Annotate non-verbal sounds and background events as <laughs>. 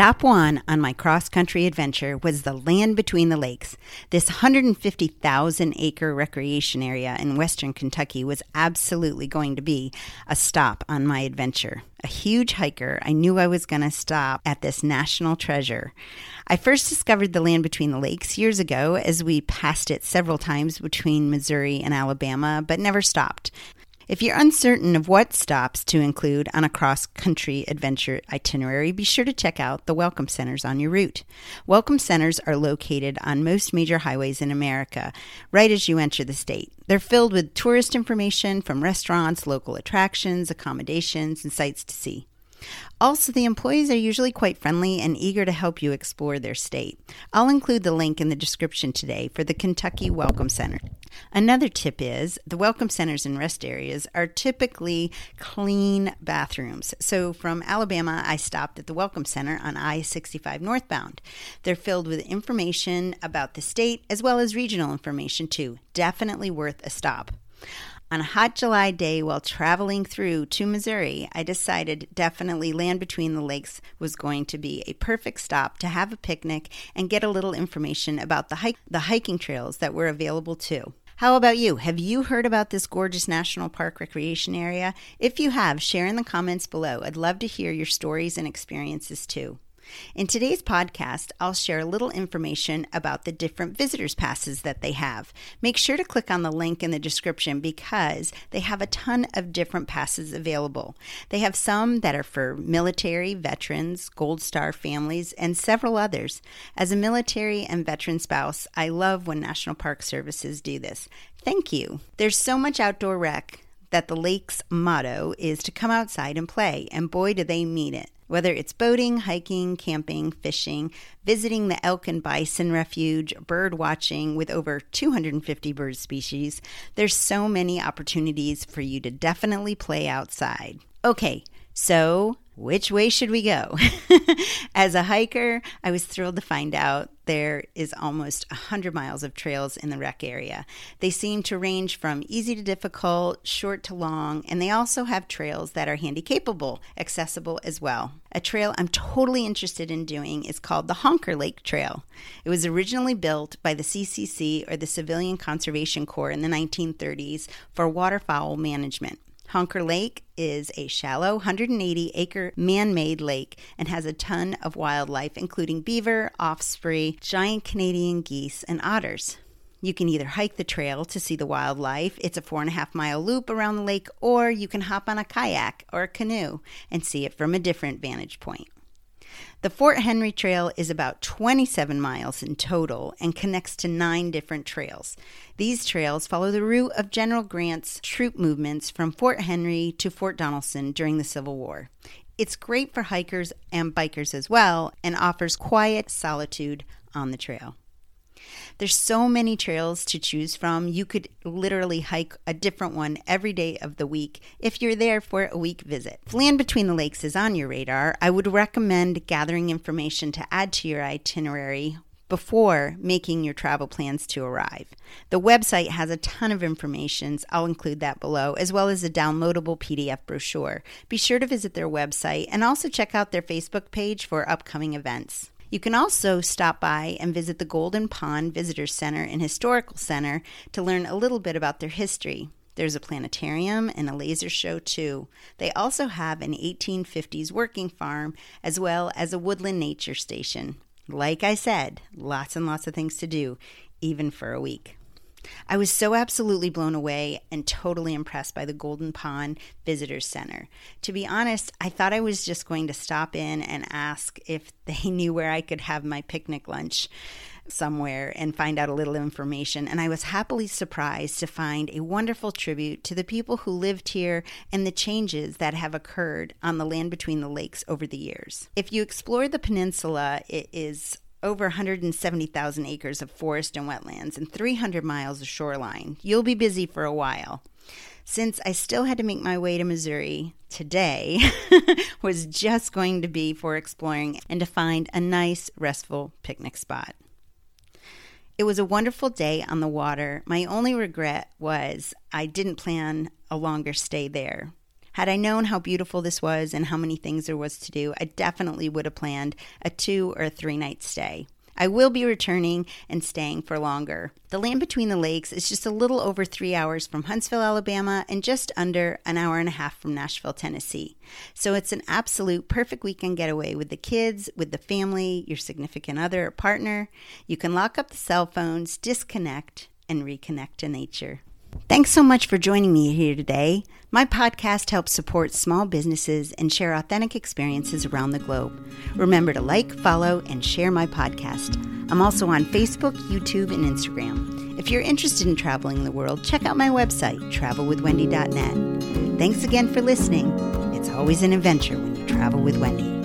Stop one on my cross country adventure was the land between the lakes. This 150,000 acre recreation area in western Kentucky was absolutely going to be a stop on my adventure. A huge hiker, I knew I was going to stop at this national treasure. I first discovered the land between the lakes years ago as we passed it several times between Missouri and Alabama, but never stopped. If you're uncertain of what stops to include on a cross country adventure itinerary, be sure to check out the Welcome Centers on your route. Welcome Centers are located on most major highways in America, right as you enter the state. They're filled with tourist information from restaurants, local attractions, accommodations, and sights to see. Also, the employees are usually quite friendly and eager to help you explore their state. I'll include the link in the description today for the Kentucky Welcome Center. Another tip is the welcome centers and rest areas are typically clean bathrooms. So from Alabama, I stopped at the Welcome Center on I 65 northbound. They're filled with information about the state as well as regional information, too. Definitely worth a stop. On a hot July day while traveling through to Missouri, I decided definitely Land Between the Lakes was going to be a perfect stop to have a picnic and get a little information about the, hike, the hiking trails that were available too. How about you? Have you heard about this gorgeous national park recreation area? If you have, share in the comments below. I'd love to hear your stories and experiences too. In today's podcast, I'll share a little information about the different visitors passes that they have. Make sure to click on the link in the description because they have a ton of different passes available. They have some that are for military, veterans, Gold Star families, and several others. As a military and veteran spouse, I love when National Park Services do this. Thank you. There's so much outdoor rec that the lake's motto is to come outside and play, and boy, do they mean it. Whether it's boating, hiking, camping, fishing, visiting the elk and bison refuge, bird watching with over 250 bird species, there's so many opportunities for you to definitely play outside. Okay, so which way should we go? <laughs> As a hiker, I was thrilled to find out there is almost 100 miles of trails in the rec area. They seem to range from easy to difficult, short to long, and they also have trails that are handy capable, accessible as well. A trail I'm totally interested in doing is called the Honker Lake Trail. It was originally built by the CCC or the Civilian Conservation Corps in the 1930s for waterfowl management. Honker Lake is a shallow 180 acre man made lake and has a ton of wildlife, including beaver, osprey, giant Canadian geese, and otters. You can either hike the trail to see the wildlife, it's a four and a half mile loop around the lake, or you can hop on a kayak or a canoe and see it from a different vantage point. The Fort Henry Trail is about 27 miles in total and connects to nine different trails. These trails follow the route of General Grant's troop movements from Fort Henry to Fort Donelson during the Civil War. It's great for hikers and bikers as well and offers quiet solitude on the trail. There's so many trails to choose from. You could literally hike a different one every day of the week if you're there for a week visit. If Land Between the Lakes is on your radar, I would recommend gathering information to add to your itinerary before making your travel plans to arrive. The website has a ton of information. I'll include that below, as well as a downloadable PDF brochure. Be sure to visit their website and also check out their Facebook page for upcoming events. You can also stop by and visit the Golden Pond Visitor Center and Historical Center to learn a little bit about their history. There's a planetarium and a laser show too. They also have an 1850s working farm as well as a woodland nature station. Like I said, lots and lots of things to do, even for a week. I was so absolutely blown away and totally impressed by the Golden Pond Visitor Center. To be honest, I thought I was just going to stop in and ask if <laughs> they knew where I could have my picnic lunch. somewhere and find out a little information. And I was happily surprised to find a wonderful tribute to the people who lived here and the changes that have occurred on the land between the lakes over the years. If you explore the peninsula, it is over 170,000 acres of forest and wetlands and 300 miles of shoreline. You'll be busy for a while. Since I still had to make my way to Missouri, today <laughs> was just going to be for exploring and to find a nice, restful picnic spot. It was a wonderful day on the water. My only regret was I didn't plan a longer stay there. Had I known how beautiful this was and how many things there was to do, I definitely would have planned a two or a three night stay. I will be returning and staying for longer. The land between the lakes is just a little over three hours from Huntsville, Alabama, and just under an hour and a half from Nashville, Tennessee. So it's an absolute perfect weekend getaway with the kids, with the family, your significant other or partner. You can lock up the cell phones, disconnect, and reconnect to nature. Thanks so much for joining me here today. My podcast helps support small businesses and share authentic experiences around the globe. Remember to like, follow, and share my podcast. I'm also on Facebook, YouTube, and Instagram. If you're interested in traveling the world, check out my website, travelwithwendy.net. Thanks again for listening. It's always an adventure when you travel with Wendy.